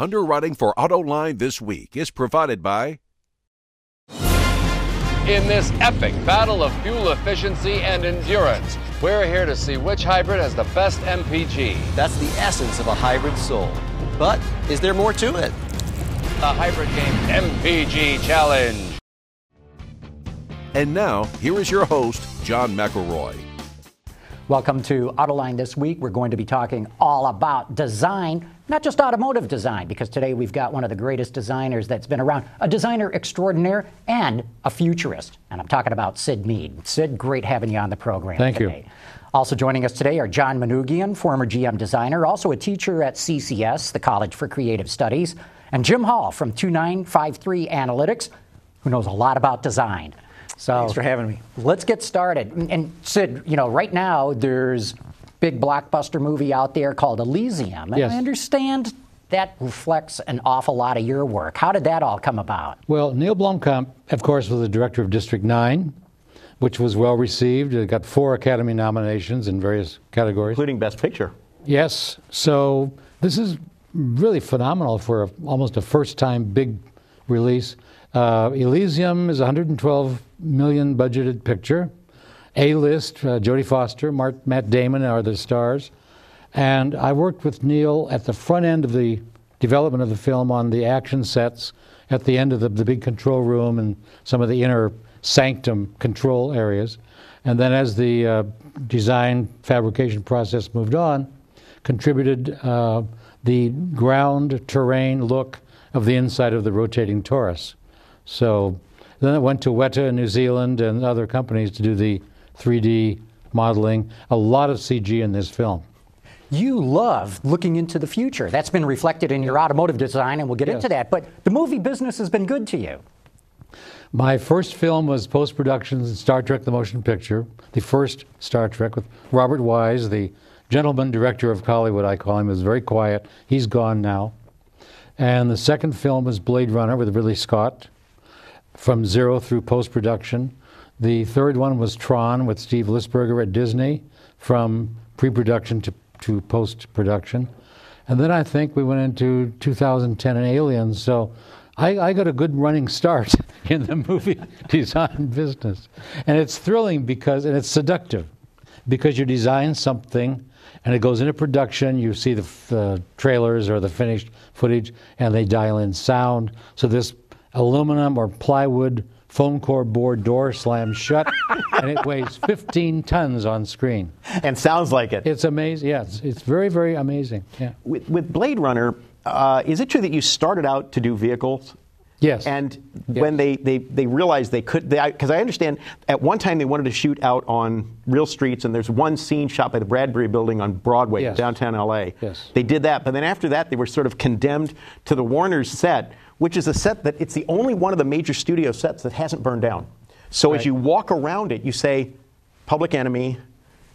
Underwriting for Autoline this week is provided by. In this epic battle of fuel efficiency and endurance, we're here to see which hybrid has the best MPG. That's the essence of a hybrid soul. But is there more to it? The Hybrid Game MPG Challenge. And now, here is your host, John McElroy. Welcome to Autoline this week. We're going to be talking all about design, not just automotive design, because today we've got one of the greatest designers that's been around, a designer extraordinaire and a futurist. And I'm talking about Syd Mead. Syd, great having you on the program Thank today. you. Also joining us today are John Manoogian, former GM designer, also a teacher at CCS, the College for Creative Studies, and Jim Hall from 2953 Analytics, who knows a lot about design. So Thanks for having me. Let's get started. And, and Syd, you know, right now there's big blockbuster movie out there called Elysium. And Yes. I understand that reflects an awful lot of your work. How did that all come about? Well, Neill Blomkamp, of course, was the director of District 9, which was well received. It got four Academy nominations in various categories. including Best Picture. Yes, so this is really phenomenal for a, almost a first time big release. Uh, Elysium is a 112 million budgeted picture. A list, uh, Jodie Foster, Matt Damon are the stars. And I worked with Neill at the front end of the development of the film on the action sets, at the end of the, the big control room and some of the inner sanctum control areas. And then as the uh, design fabrication process moved on, contributed uh, the ground terrain look of the inside of the rotating torus. So then it went to Weta in New Zealand and other companies to do the 3D modeling. A lot of CG in this film. You love looking into the future. That's been reflected in your automotive design, and we'll get Yes. into that. But the movie business has been good to you. My first film was post production Star Trek the Motion Picture, the first Star Trek with Robert Wise, the gentleman director of Hollywood, I call him. Was very quiet. He's gone now. And the second film was Blade Runner with Ridley Scott, from zero through post production. The third one was Tron with Steve Lisberger at Disney, from pre production to, to post production. And then I think we went into 2010 and Aliens. So I, I got a good running start in the movie design business. And it's thrilling because, and it's seductive, because you design something and it goes into production. You see the uh, trailers or the finished footage, and they dial in sound. So this aluminum or plywood foam core board door slams shut, and it weighs 15 tons on screen. And sounds like it. It's amazing. Yeah, it's, it's very, very amazing. Yeah. With, with Blade Runner, uh, is it true that you started out to do vehicles? Yes. And when they, they, they realized they could, because I understand at one time they wanted to shoot out on real streets, and there's one scene shot by the Bradbury Building on Broadway, Yes. downtown LA. Yes. They did that, but then after that, they were sort of condemned to the Warner's set, which is a set that it's the only one of the major studio sets that hasn't burned down. So as you walk around it, you say, Public Enemy,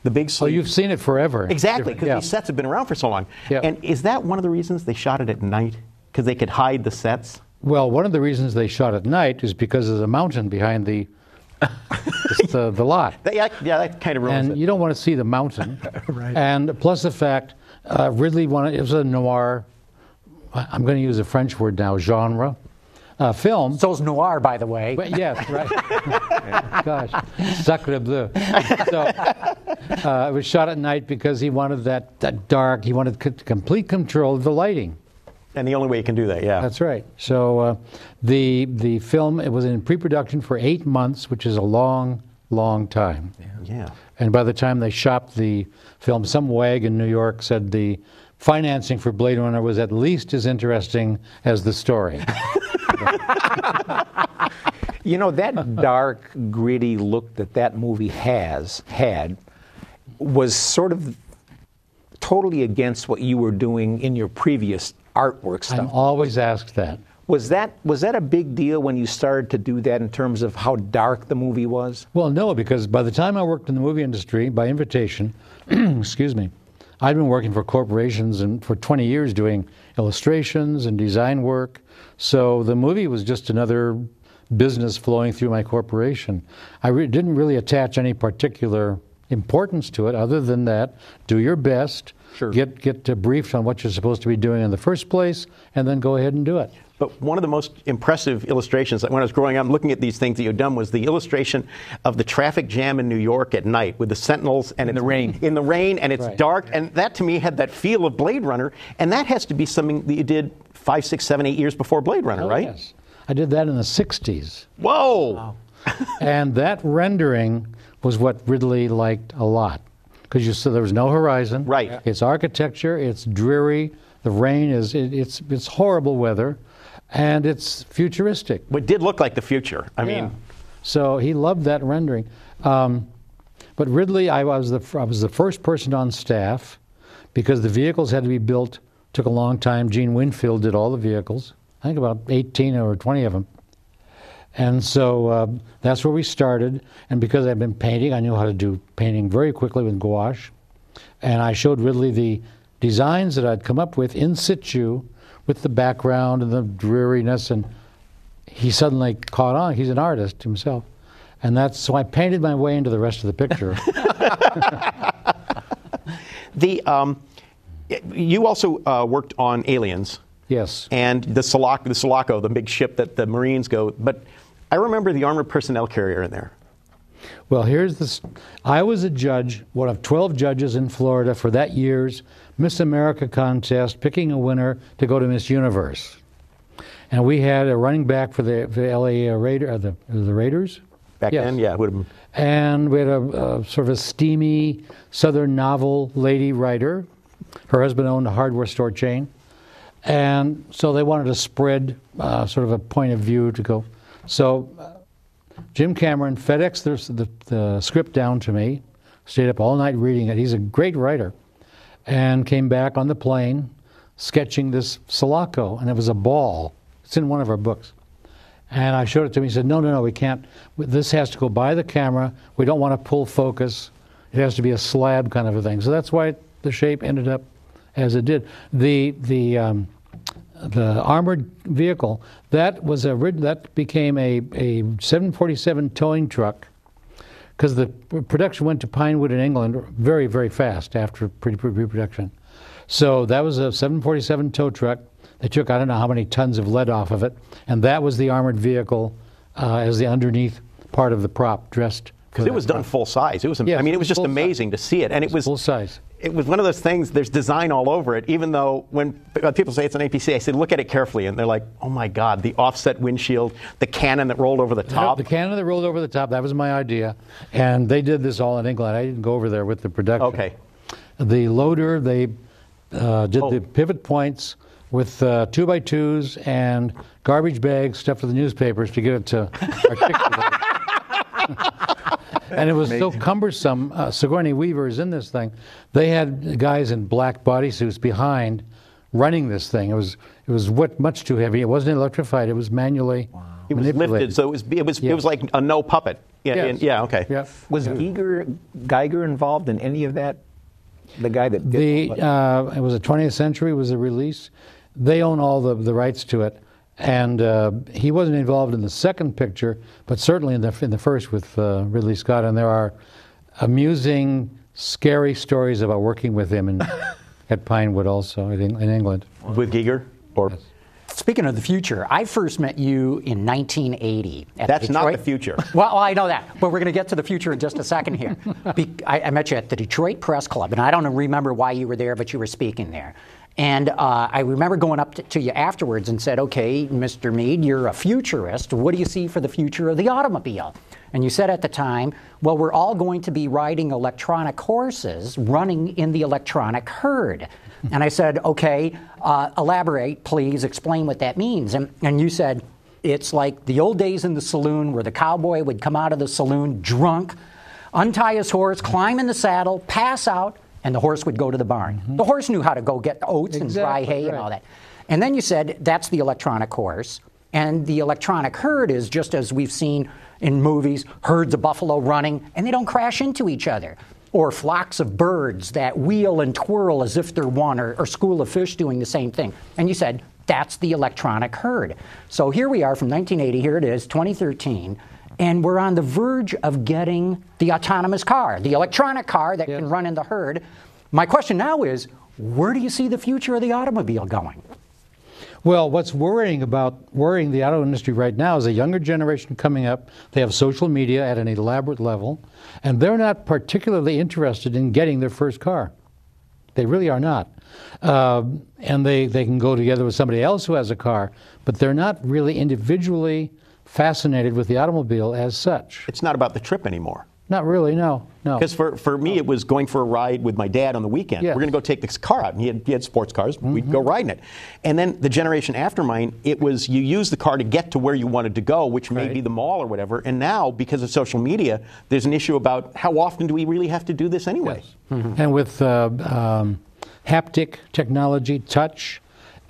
The Big Oh, you've seen it forever. Exactly, because Yeah. these sets have been around for so long. Yeah. And is that one of the reasons they shot it at night? Because they could hide the sets? Well, one of the reasons they shot at night is because there's a mountain behind the the, the lot. Yeah, yeah, that kind of ruins and it. you don't want to see the mountain. right. And plus the fact, uh, Ridley wanted it was a noir. I'm going to use a French word now, genre uh, film. So's noir, by the way. But yes, right. Gosh, sacre bleu. So uh, it was shot at night because he wanted that, that dark. He wanted c- complete control of the lighting. and the only way you can do that, yeah. That's right. So uh, the the film it was in pre-production for eight months, which is a long, long time. yeah. And by the time they shopped the film, some wag in New York said the financing for Blade Runner was at least as interesting as the story. You know that dark, gritty look that that movie has had was sort of totally against what you were doing in your previous artwork stuff. I'm always asked that. Was that was that a big deal when you started to do that in terms of how dark the movie was? Well, no, because by the time I worked in the movie industry by invitation, excuse me, I'd been working for corporations and for 20 years doing illustrations and design work. So the movie was just another business flowing through my corporation. I re- didn't really attach any particular importance to it other than that do your best Sure. get get briefed on what you're supposed to be doing in the first place, and then go ahead and do it. But one of the most impressive illustrations that when I was growing up looking at these things that you've done was the illustration of the traffic jam in New York at night with the sentinels and In the it's- rain. In the rain, and it's Right. dark. And that to me had that feel of Blade Runner. And that has to be something that you did five, six, seven, eight years before Blade Runner, Oh, right? Yes. I did that in the 60s. Whoa! Wow. and that rendering was what Ridley liked a lot because you said there was no horizon. Right. Yeah. It's architecture. It's dreary. The rain is it, it's it's horrible weather, and it's futuristic. But it did look like the future. I Yeah. mean, so he loved that rendering. Um, but Ridley, I was the I was the first person on staff because the vehicles had to be built. Took a long time. Gene Winfield did all the vehicles. I think about 18 or 20 of them. And so uh, that's where we started. And because I've been painting, I knew how to do painting very quickly with gouache. And I showed Ridley the designs that I'd come up with in situ with the background and the dreariness. And he suddenly caught on. He's an artist himself. And that's so I painted my way into the rest of the picture. the um, you also uh, worked on Aliens. yes. and the Sulaco, the Sulaco, the big ship that the Marines go. But I remember the armored personnel carrier in there. Well, here's this. I was a judge, one of 12 judges in Florida for that year's Miss America contest, picking a winner to go to Miss Universe. And we had a running back for the, for the LA Raider, uh, the, the Raiders. Back Yes. then, yeah, would have. And we had a, a sort of a steamy Southern novel lady writer. Her husband owned a hardware store chain. And so they wanted to spread uh, sort of a point of view to go. So Jim Cameron FedEx the, the script down to me, stayed up all night reading it. He's a great writer. And came back on the plane sketching this Sulaco, and it was a ball. It's in one of our books. And I showed it to him. He said, No, no, no, we can't. This has to go by the camera. We don't want to pull focus. It has to be a slab kind of a thing. So that's why the shape ended up as it did. The, the, um, the armored vehicle, that, was a, that became a, a 747 towing truck because the production went to Pinewood in England very, very fast after pre pre production. So that was a 747 tow truck. They took I don't know how many tons of lead off of it, and that was the armored vehicle uh, as the underneath part of the prop dressed. Because it was done full size. It was. Yes, I mean, it was just full size. amazing to see it, and it was full size. It was one of those things. There's design all over it. Even though when people say it's an APC, I say look at it carefully, and they're like, "Oh my God, the offset windshield, the cannon that rolled over the top." The cannon that rolled over the top, that was my idea. And they did this all in England. I didn't go over there with the production. Okay. The loader, they uh, did Oh. the pivot points with uh, two by twos and garbage bags stuffed with the newspapers to get it to articulate. and it was so cumbersome. Uh, Sigourney Weaver is in this thing. They had guys in black bodysuits behind running this thing. It was it was what much too heavy. It wasn't electrified. It was manually it was manipulated. lifted, so it was. It was. Yeah. It was like a no puppet. Yeah. Yes. and- yeah. Okay. Yeah. Was Geiger, Geiger involved in any of that? The guy that did The all uh, it was a 20th Century was a release. They own all the, the rights to it, and uh, he wasn't involved in the second picture, but certainly in the in the first with uh, Ridley Scott. And there are amusing, scary stories about working with him in, at Pinewood, also in, in England. With Giger, or Speaking of the future, I first met you in 1980. at That's not Detroit- the future. Well, I know that, but we're going to get to the future in just a second here. Be- I, I met you at the Detroit Press Club, and I don't remember why you were there, but you were speaking there. And uh, I remember going up to, to you afterwards and said, "Okay, Mr. Mead, you're a futurist. What do you see for the future of the automobile?" And you said at the time, "Well, we're all going to be riding electronic horses, running in the electronic herd." And I said, "Okay, uh, elaborate, please. Explain what that means." And, and you said, "It's like the old days in the saloon, where the cowboy would come out of the saloon drunk." untie his horse, climb in the saddle, pass out, and the horse would go to the barn. Mm-hmm. The horse knew how to go get oats and dry Exactly, hay and all that. And then you said that's the electronic horse. And the electronic herd is just as we've seen in movies herds of buffalo running, and they don't crash into each other. Or flocks of birds that wheel and twirl as if they're one, or, or school of fish doing the same thing. And you said that's the electronic herd. So here we are from 1980, here it is, 2013 and we're on the verge of getting the autonomous car, the electronic car that can run in the herd. My question now is where do you see the future of the automobile going? Well, what's worrying about worrying the auto industry right now is a younger generation coming up. They have social media at an elaborate level, and they're not particularly interested in getting their first car. They really are not. Uh, and they, they can go together with somebody else who has a car, but they're not really individually fascinated with the automobile as such. It's not about the trip anymore. Not really, no, no. Because for, for me, it was going for a ride with my dad on the weekend. Yes. We're going to go take this car out. And he had, he had sports cars. We'd go riding it. And then the generation after mine, it was you use the car to get to where you wanted to go, which may be the mall or whatever. And now, because of social media, there's an issue about how often do we really have to do this anyway? And with uh, um, haptic technology, touch,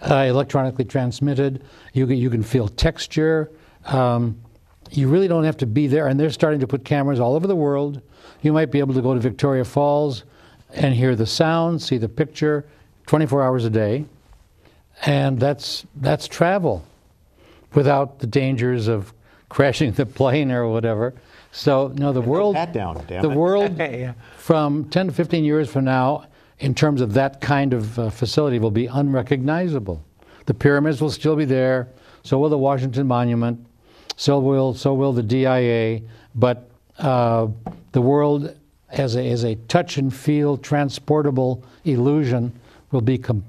uh, electronically transmitted, you you can feel texture. Um, you really don't have to be there. And they're starting to put cameras all over the world. You might be able to go to Victoria Falls and hear the sound, see the picture 24 hours a day. And that's, that's travel without the dangers of crashing the plane or whatever. So, no, the world. pat down, damn the it. world from 10 to 15 years from now, in terms of that kind of uh, facility, will be unrecognizable. The pyramids will still be there. So will the Washington Monument. So will so will the DIA. But uh, the world, as a, as a touch and feel transportable illusion, will become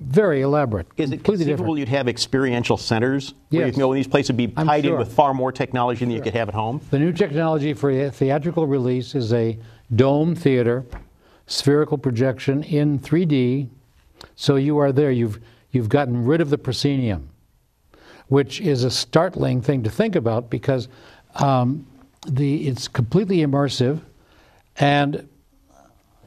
very elaborate. Is it conceivable different. you'd have experiential centers where you Yes. can go and these places would be tied in with far more technology than you could have at home? The new technology for a theatrical release is a dome theater, spherical projection in 3D. So you are there. You've you've gotten rid of the proscenium, which is a startling thing to think about because um, the it's completely immersive, and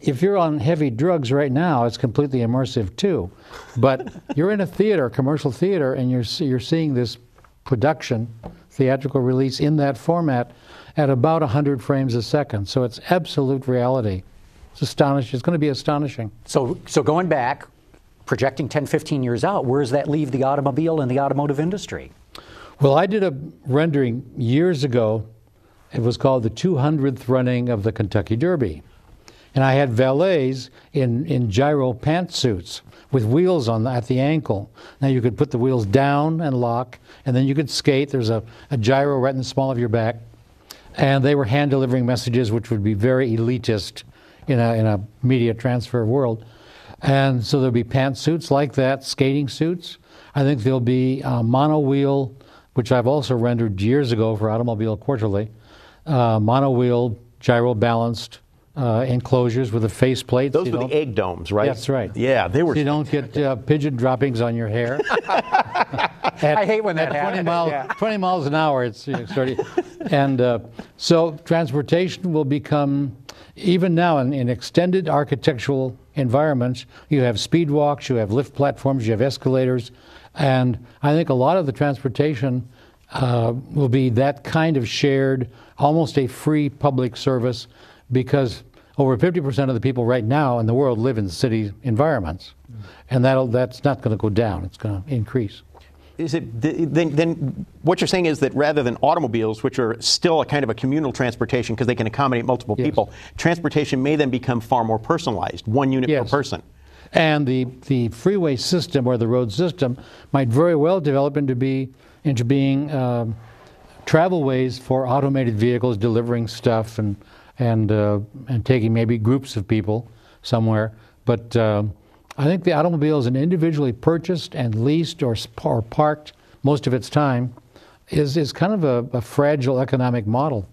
if you're on heavy drugs right now, it's completely immersive too. But you're in a theater, commercial theater, and you're you're seeing this production, theatrical release in that format at about 100 frames a second. So it's absolute reality. It's astonishing. It's going to be astonishing. So, so going back, projecting 10, 15 years out, where does that leave the automobile and the automotive industry? Well, I did a rendering years ago. It was called the 200th running of the Kentucky Derby. And I had valets in, in gyro pantsuits with wheels on the, at the ankle. Now you could put the wheels down and lock, and then you could skate. There's a, a gyro right in the small of your back. And they were hand delivering messages, which would be very elitist in a, in a media transfer world. And so there'll be pantsuits like that, skating suits. I think there'll be uh, mono wheel, which I've also rendered years ago for Automobile Quarterly, uh, mono wheel, gyro balanced uh, enclosures with a faceplate. Those so were the egg domes, right? That's right. Yeah, they were. so you don't get uh, pigeon droppings on your hair. I hate when that at 20 happens. miles, Yeah. 20 miles an hour, it's you know, starting. and uh, so transportation will become, even now an, in extended architectural environments, you have speed walks, you have lift platforms, you have escalators, and I think a lot of the transportation uh, will be that kind of shared, almost a free public service, because over 50% of the people right now in the world live in city environments, and that'll, that's not going to go down; it's going to increase. Is it then, then? What you're saying is that rather than automobiles, which are still a kind of a communal transportation because they can accommodate multiple Yes. people, transportation may then become far more personalized, one unit Yes. per person. And the, the freeway system or the road system might very well develop into be into being um, travelways for automated vehicles delivering stuff and and uh, and taking maybe groups of people somewhere. But um, I think the automobile is an individually purchased and leased or, or parked most of its time is is kind of a, a fragile economic model.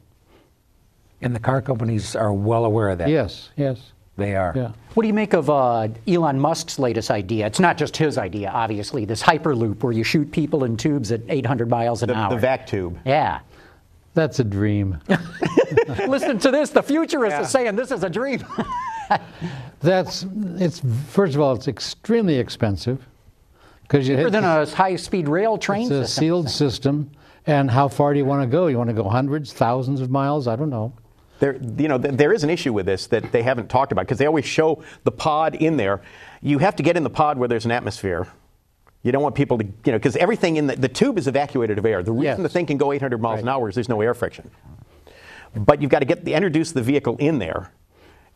And the car companies are well aware of that. Yes, yes, They are. yeah. What do you make of uh, Elon Musk's latest idea? It's not just his idea, obviously. This hyperloop where you shoot people in tubes at 800 miles an The, hour. the vac tube. Yeah. That's a dream. Listen to this. The futurist is saying this is a dream. That's it's first of all it's extremely expensive because you Cheaper than a high-speed rail train it's a system. sealed system. And how far do you want to go? You want to go hundreds, thousands of miles? I don't know. There, you know, th- there is an issue with this that they haven't talked about because they always show the pod in there. You have to get in the pod where there's an atmosphere. You don't want people to, you know, because everything in the, the tube is evacuated of air. The reason Yes. the thing can go 800 miles an hour is there's no air friction. But you've got to get the, introduce the vehicle in there,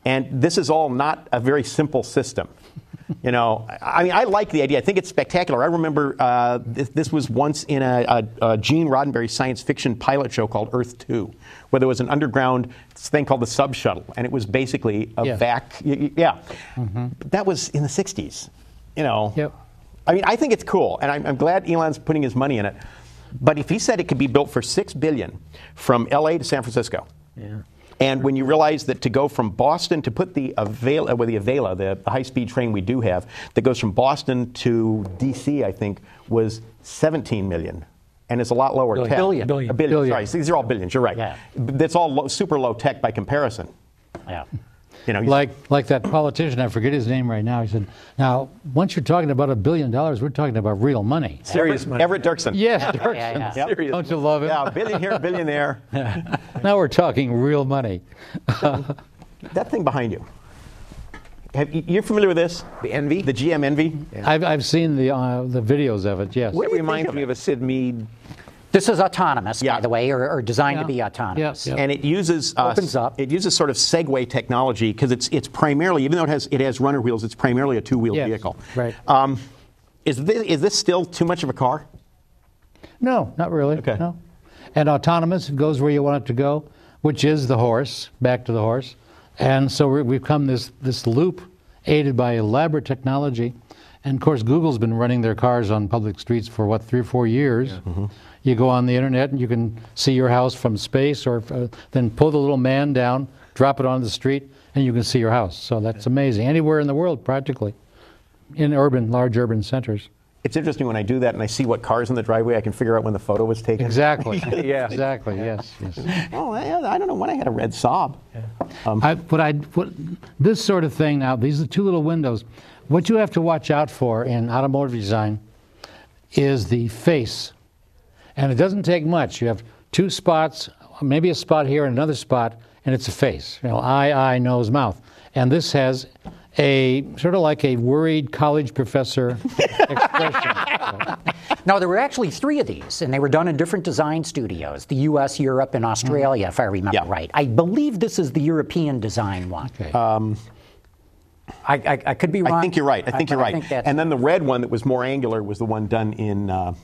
And this is all not a very simple system. You know, I mean, I like the idea. I think it's spectacular. I remember uh, this, this, was once in a, a, a, Gene Roddenberry science fiction pilot show called Earth 2, where there was an underground thing called the sub shuttle, and it was basically a Yeah. vac. y- y- Yeah. That was in the 60s. You know, Yep. I mean, I think it's cool, and I'm, I'm glad Elon's putting his money in it. But if he said it could be built for six billion from LA to San Francisco, and when you realize that to go from Boston to put the Acela, well, uh, the Acela, the, the high-speed train we do have, that goes from Boston to D.C., I think, was 17 million, and it's a lot lower tech. Billion. Billion. A billion. Billion. Sorry, these are all billions. You're right. Yeah. That's all low, super low tech by comparison. Yeah. You know, Like, like that politician, I forget his name right now. He said, "Now, once you're talking about a billion dollars, we're talking about real money." Serious Everett, money." Everett Dirksen. Yes, Yeah, Dirksen. yeah. Yep. Serious. Don't you love it? Yeah, a billion here, a billion there. Now we're talking real money. That thing behind you. Have you, you're familiar with this? The Envy? The GM Envy? I've, I've seen the uh, the videos of it. Yes. What It do you reminds think of me it? of a Syd Mead. This is autonomous, Yeah. by the way, or, or designed to be autonomous. Yeah, yeah. And it uses uh, Opens up. It uses sort of Segway technology because it's it's primarily even though it has it has runner wheels, it's primarily a two wheel Yes, vehicle. right. Um, is this is this still too much of a car? No, not really. Okay. No. And autonomous, goes where you want it to go, which is the horse, back to the horse. And so we- we've come this, this loop aided by elaborate technology. And of course, Google's been running their cars on public streets for what, three or four years. You go on the internet and you can see your house from space, or uh, then pull the little man down, drop it on the street, and you can see your house. So that's amazing. Anywhere in the world, practically, in urban, large urban centers. It's interesting when I do that and I see what cars in the driveway. I can figure out when the photo was taken. Exactly. Yeah. Exactly. Yes. Yes. Oh, I, I don't know when I had a red Saab. I, what I, what, this sort of thing now, these are two little windows. What you have to watch out for in automotive design is the face. And it doesn't take much. You have two spots, maybe a spot here and another spot, and it's a face. You know, eye, eye, nose, mouth. And this has a sort of like a worried college professor expression. Now, there were actually three of these, and they were done in different design studios the US, Europe, and Australia, if I remember Yeah. right. I believe this is the European design one. Okay. I, I, I could be wrong. I think you're right. I think but you're right. think and then the red one that was more angular was the one done in uh,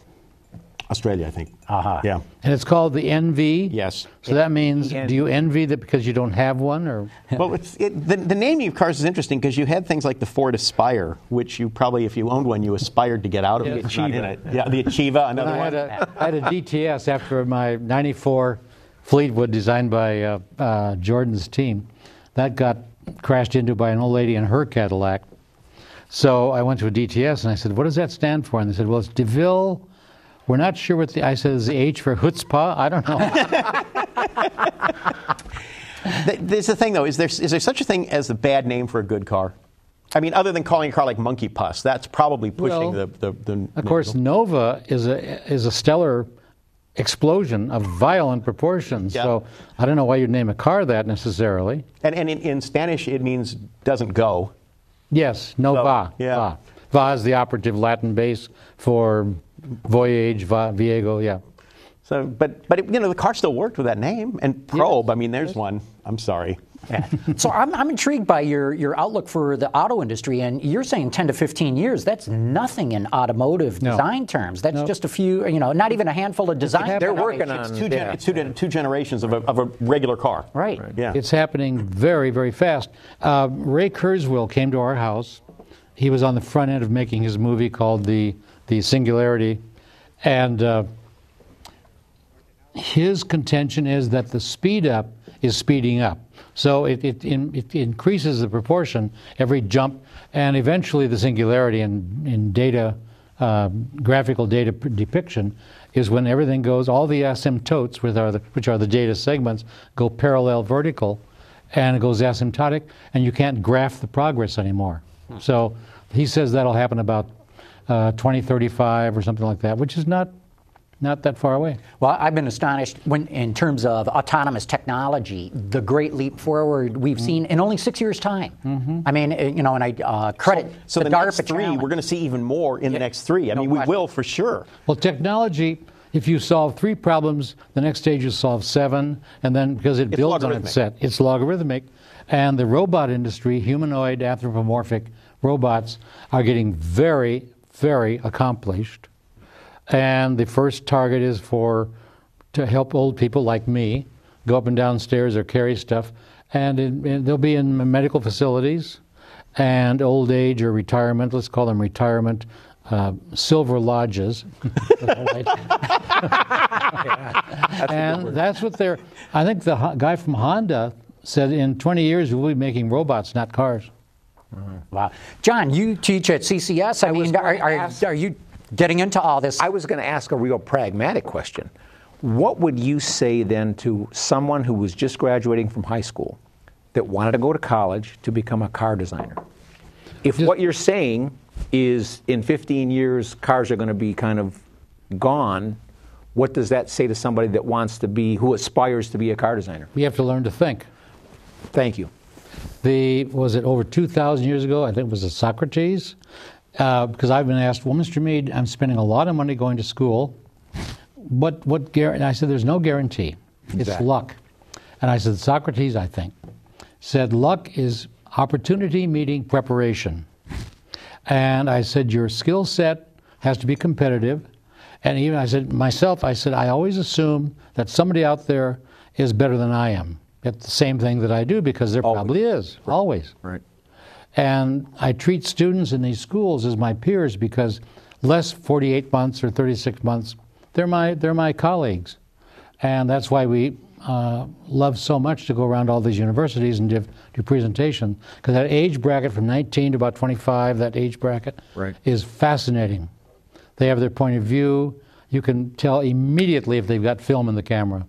Australia, I think. Uh-huh. Yeah. and it's called the NV. Yes. So that means, do you envy that because you don't have one, or Well, it's, it, the, the naming of cars is interesting because you had things like the Ford Aspire, which you probably, if you owned one, you aspired to get out of. Yeah, it. the It's in Achieva. it. Yeah, the Achieva, another I one. had, a, I had a DTS after my 94 Fleetwood designed by uh, uh, Jordan's team. That got crashed into by an old lady in her Cadillac. So I went to a DTS and I said, what does that stand for? And they said, well, it's DeVille. We're not sure what the, I said, is the H for chutzpah? I don't know. Th- There's the thing, though. Is there, is there such a thing as a bad name for a good car? I mean, other than calling a car like Monkey Puss, that's probably pushing Well, the, the, the. of course, Nova is a, is a stellar explosion of violent proportions. Yeah. So I don't know why you'd name a car that necessarily. And, and in, in Spanish, it means doesn't go. Yes, no So, va. yeah. Va. Va is the operative Latin base for voyage, va, viego, yeah. So, but but it, you know, the car still worked with that name. And Probe, I mean, there's one. I'm sorry. Yeah. So I'm, I'm intrigued by your, your outlook for the auto industry, and you're saying 10 to 15 years. That's nothing in automotive No. design terms. That's just a few, you know, not even a handful of design. They're companies. working It's on two, gen- yeah. it's two, gen- two generations of a, of a regular car. Right. Yeah. It's happening very, very fast. Uh, Ray Kurzweil came to our house. He was on the front end of making his movie called The, the Singularity. And uh, his contention is that the speed up is speeding up. So it, it, in, it increases the proportion every jump, and eventually the singularity in, in data, uh, graphical data depiction, is when everything goes, all the asymptotes, which are the, which are the data segments, go parallel vertical, and it goes asymptotic, and you can't graph the progress anymore. So he says that'll happen about uh, 2035 or something like that, which is not, not that far away. Well, I've been astonished when, in terms of autonomous technology, the great leap forward we've seen in only six years' time. I mean, uh, you know, and I uh, credit So the, the, DARPA next three, challenge. we're going to see even more in the next three. I no mean, we will for sure. Well, technology, if you solve three problems, the next stage you solve seven, and then because it It's builds on logarithmic. its set, it's logarithmic. And the robot industry, humanoid, anthropomorphic robots, are getting very, very accomplished. And the first target is for to help old people like me go up and down stairs or carry stuff. And, in, they'll be in medical facilities and old age or retirement. Let's call them retirement uh, silver lodges. and that's what they're. I think the guy from Honda said in 20 years we'll be making robots, not cars. Mm-hmm. Wow. John, you teach at CCS. I, was mean, are, going are, ask- are you getting into all this? I was going to ask a real pragmatic question. What would you say then to someone who was just graduating from high school that wanted to go to college to become a car designer? If what you're saying is in 15 years cars are going to be kind of gone, what does that say to somebody that wants to be, who aspires to be a car designer? We have to learn to think. Thank you. The was it over 2,000 years ago? I think it was a Socrates. Uh, because I've been asked, well, Mr. Mead, I'm spending a lot of money going to school. What what guarantee? I said, there's no guarantee. It's Exactly. luck. And I said, Socrates, I think, said luck is opportunity meeting preparation. And I said, your skill set has to be competitive. And even I said, myself, I said, I always assume that somebody out there is better than I am at the same thing that I do because there probably is, always. Right. And I treat students in these schools as my peers because less 48 months or 36 months, they're my, they're my colleagues. And that's why we uh, love so much to go around all these universities and give, do presentation. Because that age bracket from 19 to about 25, that age bracket, Right. is fascinating. They have their point of view. You can tell immediately if they've got film in the camera.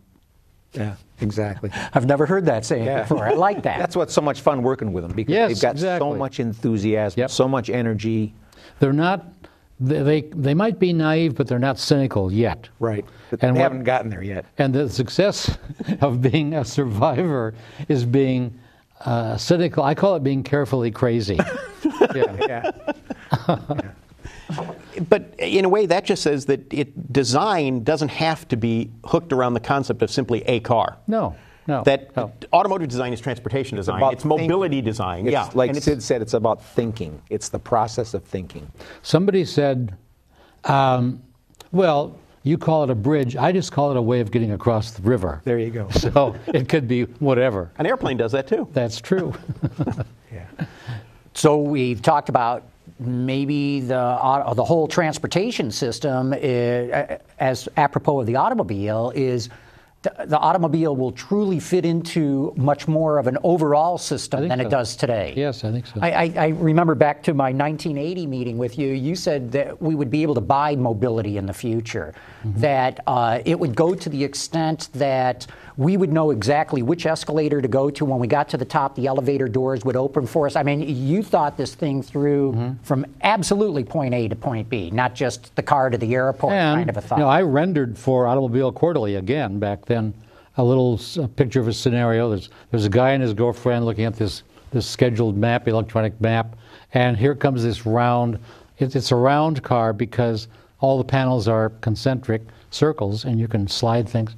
Yeah, exactly. I've never heard that saying Yeah. before. I like that. That's what's so much fun working with them because Yes, they've got exactly. so much enthusiasm, Yep. so much energy. They're not, they, they, they might be naive, but they're not cynical yet. Right. But And they what- haven't gotten there yet. And the success of being a survivor is being uh, cynical. I call it being carefully crazy. yeah. Yeah. But in a way, that just says that it, design doesn't have to be hooked around the concept of simply a car. No, no. That no. automotive design is transportation design. about It's mobility thinking. design. It's yeah, Like and it's- Syd said, it's about thinking. It's the process of thinking. Somebody said, um, well, you call it a bridge. I just call it a way of getting across the river. There you go. So it could be whatever. an airplane does that too. That's true. Yeah. So we've talked about maybe the the whole transportation system, uh, as apropos of the automobile, is the, the automobile will truly fit into much more of an overall system than so. it does today. Yes, I think so. I, I, I remember back to my 1980 meeting with you. You said that we would be able to buy mobility in the future, Mm-hmm. that uh, it would go to the extent that we would know exactly which escalator to go to when we got to the top. The elevator doors would open for us. I mean, you thought this thing through Mm-hmm. from absolutely point A to point B, not just the car to the airport and kind of a thought. you know, I rendered for Automobile Quarterly again back then a little a picture of a scenario. There's there's a guy and his girlfriend looking at this this scheduled map, electronic map, and here comes this round. It's a round car because all the panels are concentric circles, and you can slide things.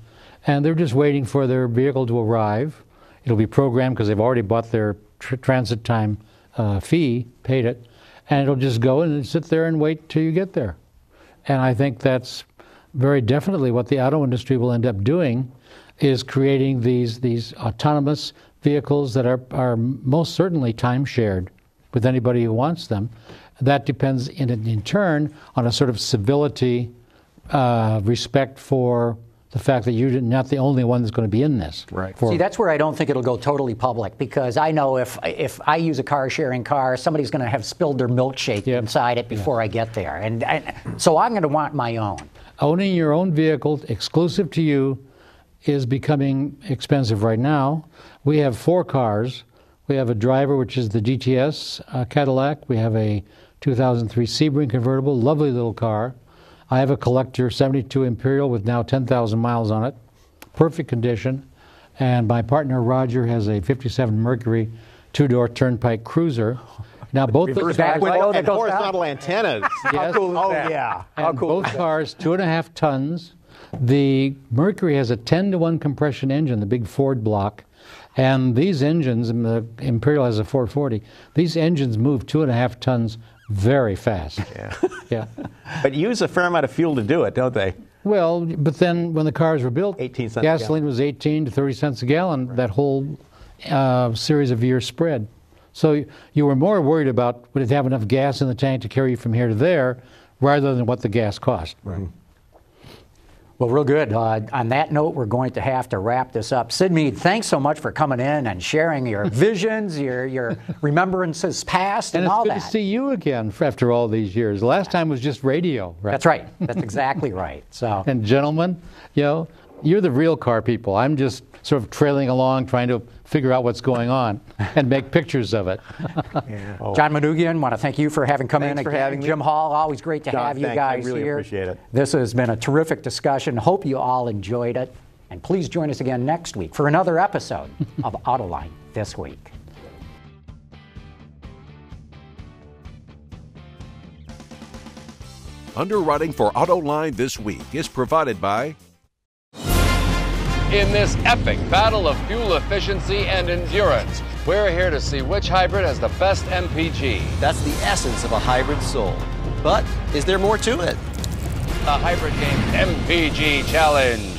And they're just waiting for their vehicle to arrive. It'll be programmed because they've already bought their tr- transit time uh, fee, paid it, and it'll just go and sit there and wait till you get there. And I think that's very definitely what the auto industry will end up doing is creating these these autonomous vehicles that are, are most certainly time shared with anybody who wants them. That depends in, in turn on a sort of civility, uh, respect for the fact that you're not the only one that's going to be in this. Right. For- See, that's where I don't think it'll go totally public because I know if if I use a car sharing car, somebody's going to have spilled their milkshake Yep. inside it before I get there, and, and so I'm going to want my own. owning your own vehicle exclusive to you is becoming expensive right now. We have four cars. We have a driver, which is the GTS uh, Cadillac. We have a 2003 Sebring convertible, lovely little car. I have a collector 72 Imperial with now 10,000 miles on it, perfect condition. And my partner Roger has a 57 Mercury two-door Turnpike Cruiser. Now both those back cars, window and that goes horizontal antennas. Yes. oh yeah. and both cars, two and a half tons. The Mercury has a 10 to 1 compression engine, the big Ford block, And these engines, and the Imperial has a 440, these engines move two and a half tons very fast. Yeah. yeah. But use a fair amount of fuel to do it, don't they? Well, but then when the cars were built, 18 cents gasoline was 18 to 30 cents a gallon that whole uh, series of years spread. So you were more worried about would it have enough gas in the tank to carry you from here to there rather than what the gas cost. Right. Well, real good. Uh, on that note, we're going to have to wrap this up. Syd Mead, thanks so much for coming in and sharing your visions, your your remembrances past, and, And it's all good to see you again after all these years. Last time was just radio, right? That's right. That's exactly right. So, And gentlemen, you know, you're the real car people. I'm just sort of trailing along trying to figure out what's going on and make pictures of it. Oh. John Manoogian, want to thank you for having come Thanks in for again. having me. Jim Hall, always great to John, have you thanks. I guys really here. appreciate it. This has been a terrific discussion. Hope you all enjoyed it. And please join us again next week for another episode of Autoline This Week. Underwriting for Autoline this week is provided by In this epic battle of fuel efficiency and endurance, we're here to see which hybrid has the best MPG. That's the essence of a hybrid soul. But is there more to it? The Hybrid Game MPG Challenge.